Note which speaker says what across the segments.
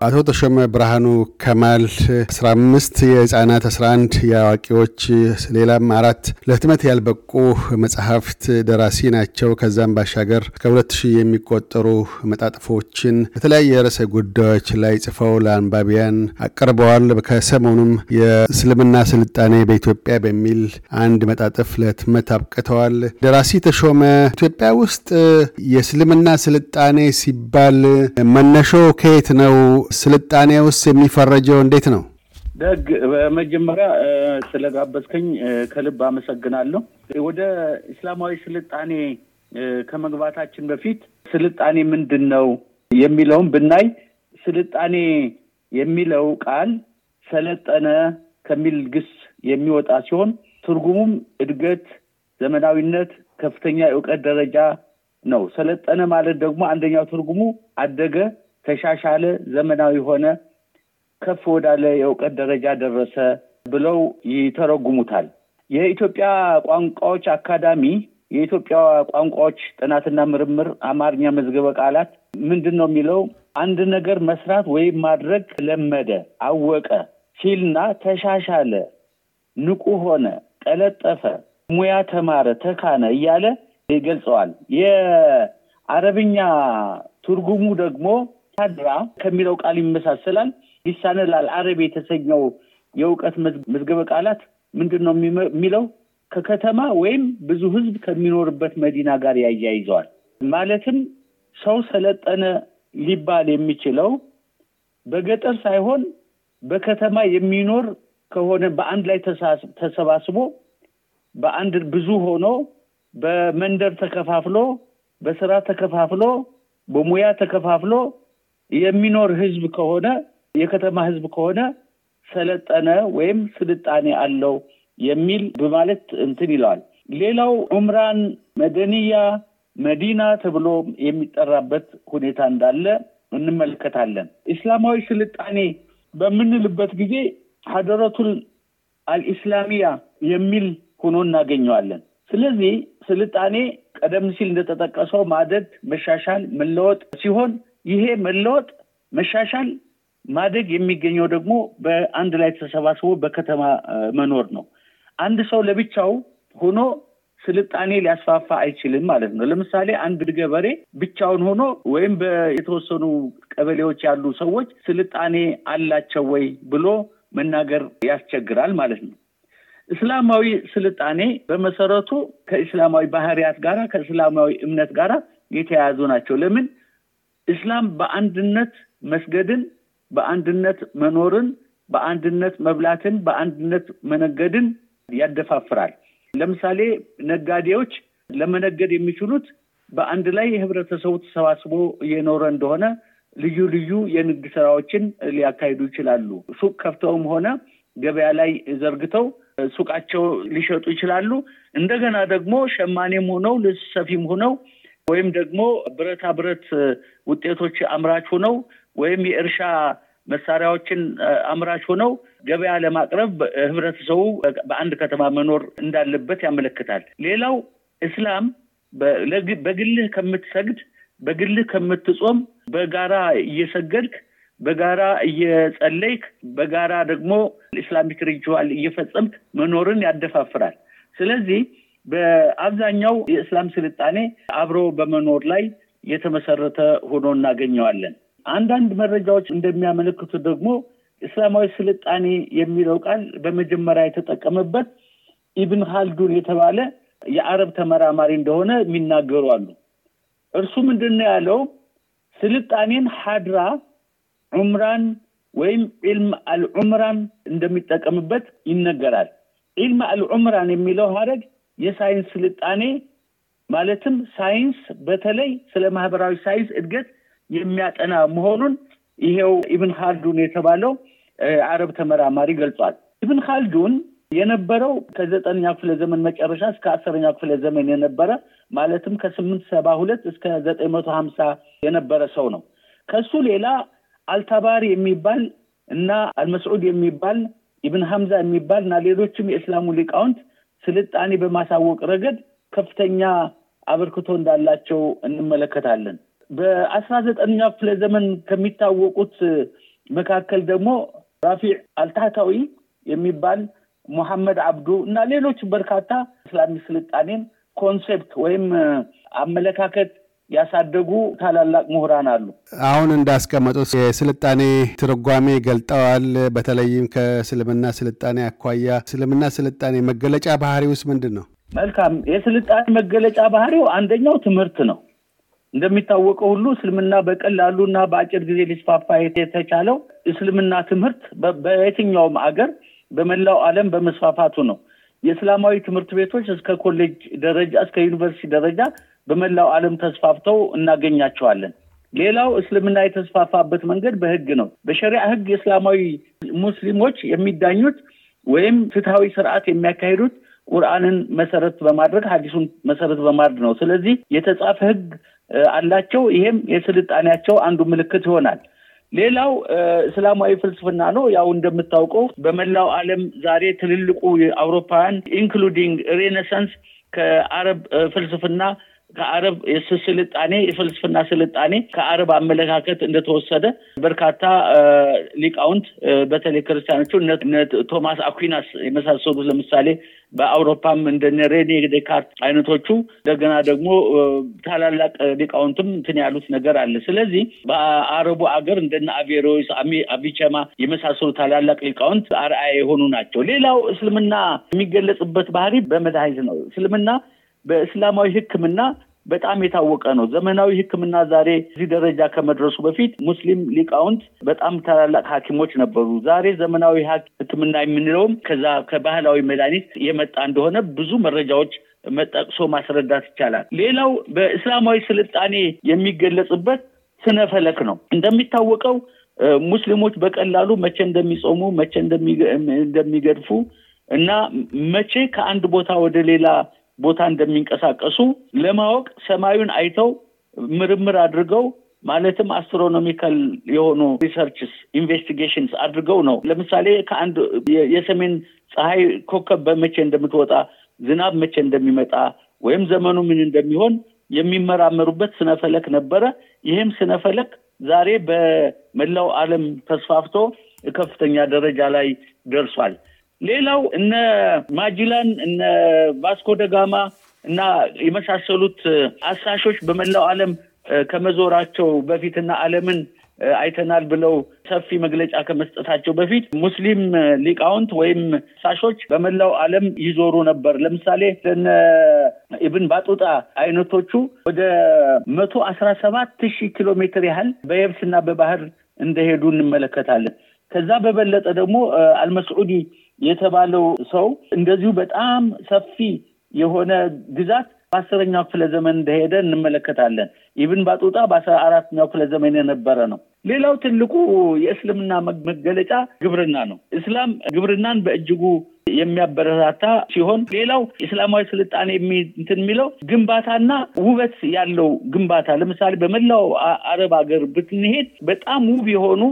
Speaker 1: አቶ ተሾመ ብርሃኑ ከማል 15 የህፃናት 11 የአዋቂዎች ሌላም አራት ለህትመት ያልበቁ መጽሐፍት ደራሲ ናቸው። ከዛም ባሻገር ከሁለት ሺህ የሚቆጠሩ መጣጥፎችን በተለያየ ርዕሰ ጉዳዮች ላይ ጽፈው ለአንባቢያን አቅርበዋል። ከሰሞኑም የእስልምና ስልጣኔ በኢትዮጵያ በሚል አንድ መጣጥፍ ለህትመት አብቅተዋል። ደራሲ ተሾመ ኢትዮጵያ ውስጥ የእስልምና ስልጣኔ ሲባል መነሾ ከየት ነው? ስልጣኔ ውስጥ የሚፈረጀው እንዴት ነው?
Speaker 2: ደግ በመጀመሪያ ስለጋበዝከኝ ከልብ አመሰግናለሁ። ወደ እስላማዊ ስልጣኔ ከመግባታችን በፊት ስልጣኔ ምንድን ነው የሚለውን ብናይ ስልጣኔ የሚለው ቃል ሰለጠነ ከሚል ግስ የሚወጣ ሲሆን ትርጉሙም እድገት፣ ዘመናዊነት፣ ከፍተኛ የእውቀት ደረጃ ነው። ሰለጠነ ማለት ደግሞ አንደኛው ትርጉሙ አደገ ተሻሻለ፣ ዘመናዊ ሆነ፣ ከፍ ወዳለ የእውቀት ደረጃ ደረሰ ብለው ይተረጉሙታል። የኢትዮጵያ ቋንቋዎች አካዳሚ የኢትዮጵያ ቋንቋዎች ጥናትና ምርምር አማርኛ መዝገበ ቃላት ምንድን ነው የሚለው አንድ ነገር መስራት ወይም ማድረግ ለመደ፣ አወቀ ሲልና ተሻሻለ፣ ንቁ ሆነ፣ ቀለጠፈ፣ ሙያ ተማረ፣ ተካነ እያለ ይገልጸዋል። የአረብኛ ትርጉሙ ደግሞ ሀድራ ከሚለው ቃል ይመሳሰላል። ሊሳነላል አረብ የተሰኘው የእውቀት መዝገበ ቃላት ምንድን ነው የሚለው ከከተማ ወይም ብዙ ሕዝብ ከሚኖርበት መዲና ጋር ያያይዘዋል። ማለትም ሰው ሰለጠነ ሊባል የሚችለው በገጠር ሳይሆን በከተማ የሚኖር ከሆነ በአንድ ላይ ተሰባስቦ በአንድ ብዙ ሆኖ በመንደር ተከፋፍሎ በስራ ተከፋፍሎ በሙያ ተከፋፍሎ የሚኖር ህዝብ ከሆነ የከተማ ህዝብ ከሆነ ሰለጠነ ወይም ስልጣኔ አለው የሚል በማለት እንትን ይለዋል። ሌላው ዑምራን፣ መደንያ፣ መዲና ተብሎ የሚጠራበት ሁኔታ እንዳለ እንመለከታለን። ኢስላማዊ ስልጣኔ በምንልበት ጊዜ ሀደረቱል አልኢስላሚያ የሚል ሆኖ እናገኘዋለን። ስለዚህ ስልጣኔ ቀደም ሲል እንደተጠቀሰው ማደግ፣ መሻሻል፣ መለወጥ ሲሆን ይሄ መለወጥ መሻሻል ማደግ የሚገኘው ደግሞ በአንድ ላይ ተሰባስቦ በከተማ መኖር ነው። አንድ ሰው ለብቻው ሆኖ ስልጣኔ ሊያስፋፋ አይችልም ማለት ነው። ለምሳሌ አንድ ገበሬ ብቻውን ሆኖ ወይም በየተወሰኑ ቀበሌዎች ያሉ ሰዎች ስልጣኔ አላቸው ወይ ብሎ መናገር ያስቸግራል ማለት ነው። እስላማዊ ስልጣኔ በመሰረቱ ከእስላማዊ ባህሪያት ጋራ ከእስላማዊ እምነት ጋራ የተያያዙ ናቸው። ለምን እስላም በአንድነት መስገድን፣ በአንድነት መኖርን፣ በአንድነት መብላትን፣ በአንድነት መነገድን ያደፋፍራል። ለምሳሌ ነጋዴዎች ለመነገድ የሚችሉት በአንድ ላይ የህብረተሰቡ ተሰባስቦ እየኖረ እንደሆነ ልዩ ልዩ የንግድ ስራዎችን ሊያካሂዱ ይችላሉ። ሱቅ ከፍተውም ሆነ ገበያ ላይ ዘርግተው ሱቃቸው ሊሸጡ ይችላሉ። እንደገና ደግሞ ሸማኔም ሆነው ልብስ ሰፊም ሆነው ወይም ደግሞ ብረታ ብረት ውጤቶች አምራች ሆነው ወይም የእርሻ መሳሪያዎችን አምራች ሆነው ገበያ ለማቅረብ ህብረተሰቡ በአንድ ከተማ መኖር እንዳለበት ያመለክታል። ሌላው እስላም በግልህ ከምትሰግድ፣ በግልህ ከምትጾም፣ በጋራ እየሰገድክ በጋራ እየጸለይክ በጋራ ደግሞ Islamic ritual እየፈጸምክ መኖርን ያደፋፍራል። ስለዚህ በአብዛኛው የእስላም ስልጣኔ አብሮ በመኖር ላይ የተመሰረተ ሆኖ እናገኘዋለን። አንዳንድ መረጃዎች እንደሚያመለክቱት ደግሞ እስላማዊ ስልጣኔ የሚለው ቃል በመጀመሪያ የተጠቀመበት ኢብን ኻልዱን የተባለ የአረብ ተመራማሪ እንደሆነ የሚናገሩ አሉ። እርሱ ምንድን ነው ያለው? ስልጣኔን ሀድራ ዑምራን ወይም ዒልም አልዑምራን እንደሚጠቀምበት ይነገራል። ዒልም አልዑምራን የሚለው ሀረግ የሳይንስ ስልጣኔ ማለትም ሳይንስ በተለይ ስለ ማህበራዊ ሳይንስ እድገት የሚያጠና መሆኑን ይሄው ኢብን ካልዱን የተባለው አረብ ተመራማሪ ገልጿል። ኢብን ካልዱን የነበረው ከዘጠነኛ ክፍለ ዘመን መጨረሻ እስከ አስረኛ ክፍለ ዘመን የነበረ ማለትም ከስምንት ሰባ ሁለት እስከ ዘጠኝ መቶ ሀምሳ የነበረ ሰው ነው። ከሱ ሌላ አልታባሪ የሚባል እና አልመስዑድ የሚባል ኢብን ሐምዛ የሚባል እና ሌሎችም የእስላሙ ሊቃውንት ስልጣኔ በማሳወቅ ረገድ ከፍተኛ አበርክቶ እንዳላቸው እንመለከታለን። በአስራ ዘጠነኛ ክፍለ ዘመን ከሚታወቁት መካከል ደግሞ ራፊዕ አልታህታዊ የሚባል ሙሐመድ አብዱ እና ሌሎች በርካታ Islamic ስልጣኔን concept ወይም አመለካከት ያሳደጉ ታላላቅ ምሁራን አሉ።
Speaker 1: አሁን እንዳስቀመጡት የስልጣኔ ትርጓሜ ገልጠዋል። በተለይም ከእስልምና ስልጣኔ አኳያ እስልምና ስልጣኔ መገለጫ ባህሪውስ ምንድን ነው?
Speaker 2: መልካም። የስልጣኔ መገለጫ ባህሪው አንደኛው ትምህርት ነው። እንደሚታወቀው ሁሉ እስልምና በቀላሉ እና በአጭር ጊዜ ሊስፋፋ የተቻለው እስልምና ትምህርት በየትኛውም አገር በመላው ዓለም በመስፋፋቱ ነው። የእስላማዊ ትምህርት ቤቶች እስከ ኮሌጅ ደረጃ እስከ ዩኒቨርሲቲ ደረጃ በመላው ዓለም ተስፋፍተው እናገኛቸዋለን። ሌላው እስልምና የተስፋፋበት መንገድ በህግ ነው። በሸሪዓ ህግ የእስላማዊ ሙስሊሞች የሚዳኙት ወይም ፍትሐዊ ስርዓት የሚያካሂዱት ቁርአንን መሰረት በማድረግ ሀዲሱን መሰረት በማድረግ ነው። ስለዚህ የተጻፈ ህግ አላቸው። ይሄም የስልጣኔያቸው አንዱ ምልክት ይሆናል። ሌላው እስላማዊ ፍልስፍና ነው። ያው እንደምታውቀው በመላው ዓለም ዛሬ ትልልቁ አውሮፓውያን including Renaissance ከአረብ ፍልስፍና ከአረብ ስልጣኔ የፍልስፍና ስልጣኔ ከአረብ አመለካከት እንደተወሰደ በርካታ ሊቃውንት በተለይ ክርስቲያኖቹ ቶማስ አኩዊናስ የመሳሰሉት ለምሳሌ በአውሮፓም እንደነ ሬኔ ዴካርት አይነቶቹ እንደገና ደግሞ ታላላቅ ሊቃውንትም እንትን ያሉት ነገር አለ። ስለዚህ በአረቡ አገር እንደነ አቬሮስ፣ አቢቸማ የመሳሰሉ ታላላቅ ሊቃውንት አርአያ የሆኑ ናቸው። ሌላው እስልምና የሚገለጽበት ባህሪ በመድኃኒት ነው። እስልምና በእስላማዊ ሕክምና በጣም የታወቀ ነው። ዘመናዊ ሕክምና ዛሬ እዚህ ደረጃ ከመድረሱ በፊት ሙስሊም ሊቃውንት በጣም ታላላቅ ሐኪሞች ነበሩ። ዛሬ ዘመናዊ ሕክምና የምንለውም ከዛ ከባህላዊ መድኃኒት የመጣ እንደሆነ ብዙ መረጃዎች መጠቅሶ ማስረዳት ይቻላል። ሌላው በእስላማዊ ስልጣኔ የሚገለጽበት ስነ ፈለክ ነው። እንደሚታወቀው ሙስሊሞች በቀላሉ መቼ እንደሚጾሙ፣ መቼ እንደሚገድፉ እና መቼ ከአንድ ቦታ ወደ ሌላ ቦታ እንደሚንቀሳቀሱ ለማወቅ ሰማዩን አይተው ምርምር አድርገው ማለትም አስትሮኖሚካል የሆኑ researches investigations አድርገው ነው። ለምሳሌ ከአንድ የሰሜን ፀሐይ ኮከብ በመቼ እንደምትወጣ፣ ዝናብ መቼ እንደሚመጣ ወይም ዘመኑ ምን እንደሚሆን የሚመራመሩበት ስነፈለክ ነበረ። ይህም ስነፈለክ ዛሬ በመላው ዓለም ተስፋፍቶ ከፍተኛ ደረጃ ላይ ደርሷል። ሌላው እነ ማጅላን እነ ቫስኮ ደጋማ እና የመሳሰሉት አሳሾች በመላው ዓለም ከመዞራቸው በፊትና ዓለምን አይተናል ብለው ሰፊ መግለጫ ከመስጠታቸው በፊት ሙስሊም ሊቃውንት ወይም አሳሾች በመላው ዓለም ይዞሩ ነበር። ለምሳሌ እነ ኢብን ባጡጣ አይነቶቹ ወደ መቶ አስራ ሰባት ሺህ ኪሎ ሜትር ያህል በየብስና በባህር እንደሄዱ እንመለከታለን። ከዛ በበለጠ ደግሞ አልመስዑዲ የተባለው ሰው እንደዚሁ በጣም ሰፊ የሆነ ግዛት በአስረኛው ክፍለ ዘመን እንደሄደ እንመለከታለን። ኢብን ባጡጣ በአስራ አራተኛው ክፍለ ዘመን የነበረ ነው። ሌላው ትልቁ የእስልምና መገለጫ ግብርና ነው። እስላም ግብርናን በእጅጉ የሚያበረታታ ሲሆን ሌላው እስላማዊ ስልጣኔ እንትን የሚለው ግንባታና ውበት ያለው ግንባታ ለምሳሌ በመላው አረብ ሀገር ብትንሄድ በጣም ውብ የሆኑ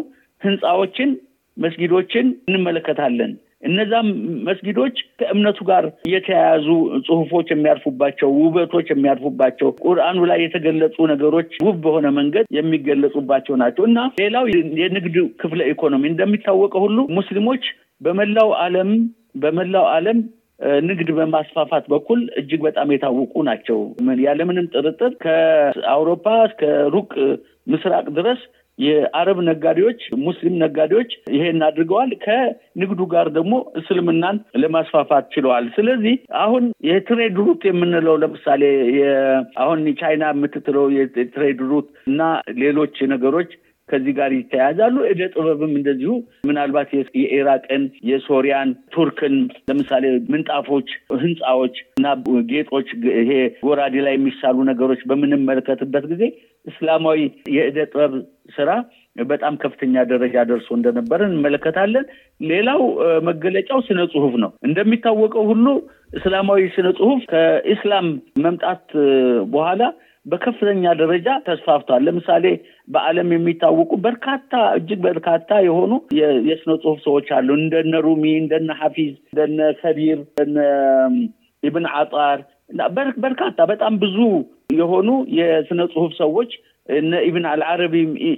Speaker 2: ህንፃዎችን፣ መስጊዶችን እንመለከታለን። እነዛም መስጊዶች ከእምነቱ ጋር የተያያዙ ጽሁፎች የሚያርፉባቸው፣ ውበቶች የሚያርፉባቸው፣ ቁርአኑ ላይ የተገለጹ ነገሮች ውብ በሆነ መንገድ የሚገለጹባቸው ናቸው እና ሌላው የንግድ ክፍለ ኢኮኖሚ እንደሚታወቀው ሁሉ ሙስሊሞች በመላው ዓለም በመላው ዓለም ንግድ በማስፋፋት በኩል እጅግ በጣም የታወቁ ናቸው። ያለምንም ጥርጥር ከአውሮፓ እስከ ሩቅ ምስራቅ ድረስ የአረብ ነጋዴዎች፣ ሙስሊም ነጋዴዎች ይሄን አድርገዋል። ከንግዱ ጋር ደግሞ እስልምናን ለማስፋፋት ችለዋል። ስለዚህ አሁን የ trade route የምንለው ለምሳሌ አሁን ቻይና የምትለው የ trade route እና ሌሎች ነገሮች ከዚህ ጋር ይተያያዛሉ። እደ ጥበብም እንደዚሁ ምናልባት የኢራቅን፣ የሶሪያን፣ ቱርክን ለምሳሌ ምንጣፎች፣ ህንፃዎች እና ጌጦች ይሄ ጎራዴ ላይ የሚሳሉ ነገሮች በምንመለከትበት ጊዜ እስላማዊ የእደ ጥበብ ስራ በጣም ከፍተኛ ደረጃ ደርሶ እንደነበረ እንመለከታለን። ሌላው መገለጫው ስነ ጽሁፍ ነው። እንደሚታወቀው ሁሉ እስላማዊ ስነ ጽሁፍ ከኢስላም መምጣት በኋላ በከፍተኛ ደረጃ ተስፋፍቷል። ለምሳሌ በዓለም የሚታወቁ በርካታ እጅግ በርካታ የሆኑ የስነ ጽሁፍ ሰዎች አሉ። እንደነ ሩሚ፣ እንደነ ሐፊዝ፣ እንደነ ከቢር፣ እንደነ ኢብን አጣር በርካታ በጣም ብዙ የሆኑ የስነ ጽሁፍ ሰዎች እነ ኢብን አልዓረቢ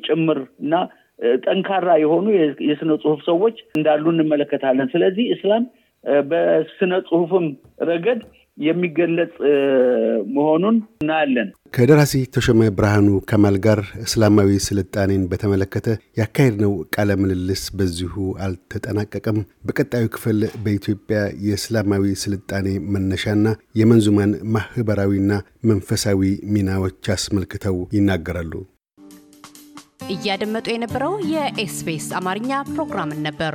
Speaker 2: ጭምር እና ጠንካራ የሆኑ የስነ ጽሁፍ ሰዎች እንዳሉ እንመለከታለን። ስለዚህ እስላም በስነ ጽሁፍም ረገድ የሚገለጽ መሆኑን እናያለን።
Speaker 1: ከደራሲ ተሾመ ብርሃኑ ከማል ጋር እስላማዊ ስልጣኔን በተመለከተ ያካሄድነው ቃለ ምልልስ በዚሁ አልተጠናቀቀም። በቀጣዩ ክፍል በኢትዮጵያ የእስላማዊ ስልጣኔ መነሻና የመንዙማን ማህበራዊና መንፈሳዊ ሚናዎች አስመልክተው ይናገራሉ።
Speaker 3: እያደመጡ የነበረው የኤስቢኤስ አማርኛ ፕሮግራምን ነበር።